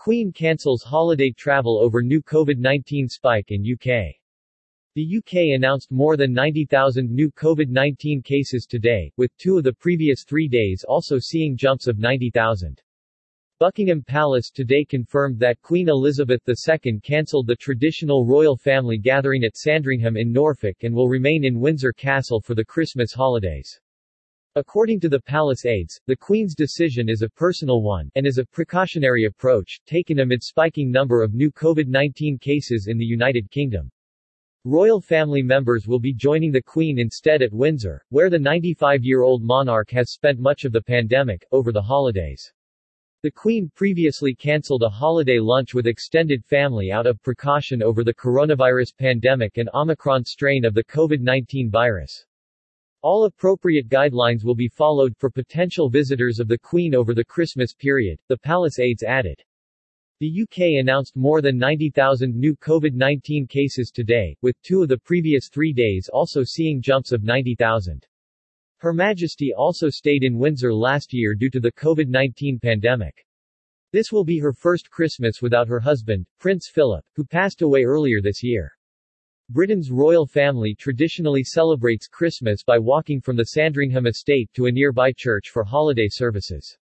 Queen cancels holiday travel over new COVID-19 spike in UK. The UK announced more than 90,000 new COVID-19 cases today, with two of the previous three days also seeing jumps of 90,000. Buckingham Palace today confirmed that Queen Elizabeth II cancelled the traditional royal family gathering at Sandringham in Norfolk and will remain in Windsor Castle for the Christmas holidays. According to the palace aides, the Queen's decision is a personal one, and is a precautionary approach, taken amid spiking number of new COVID-19 cases in the United Kingdom. Royal family members will be joining the Queen instead at Windsor, where the 95-year-old monarch has spent much of the pandemic, over the holidays. The Queen previously cancelled a holiday lunch with extended family out of precaution over the coronavirus pandemic and Omicron strain of the COVID-19 virus. All appropriate guidelines will be followed for potential visitors of the Queen over the Christmas period, the palace aides added. The UK announced more than 90,000 new COVID-19 cases today, with two of the previous three days also seeing jumps of 90,000. Her Majesty also stayed in Windsor last year due to the COVID-19 pandemic. This will be her first Christmas without her husband, Prince Philip, who passed away earlier this year. Britain's royal family traditionally celebrates Christmas by walking from the Sandringham estate to a nearby church for holiday services.